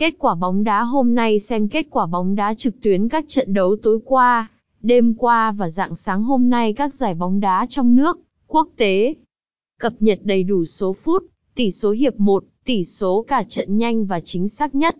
Kết quả bóng đá hôm nay xem kết quả bóng đá trực tuyến các trận đấu tối qua, đêm qua và dạng sáng hôm nay các giải bóng đá trong nước, quốc tế. Cập nhật đầy đủ số phút, tỷ số hiệp 1, tỷ số cả trận nhanh và chính xác nhất.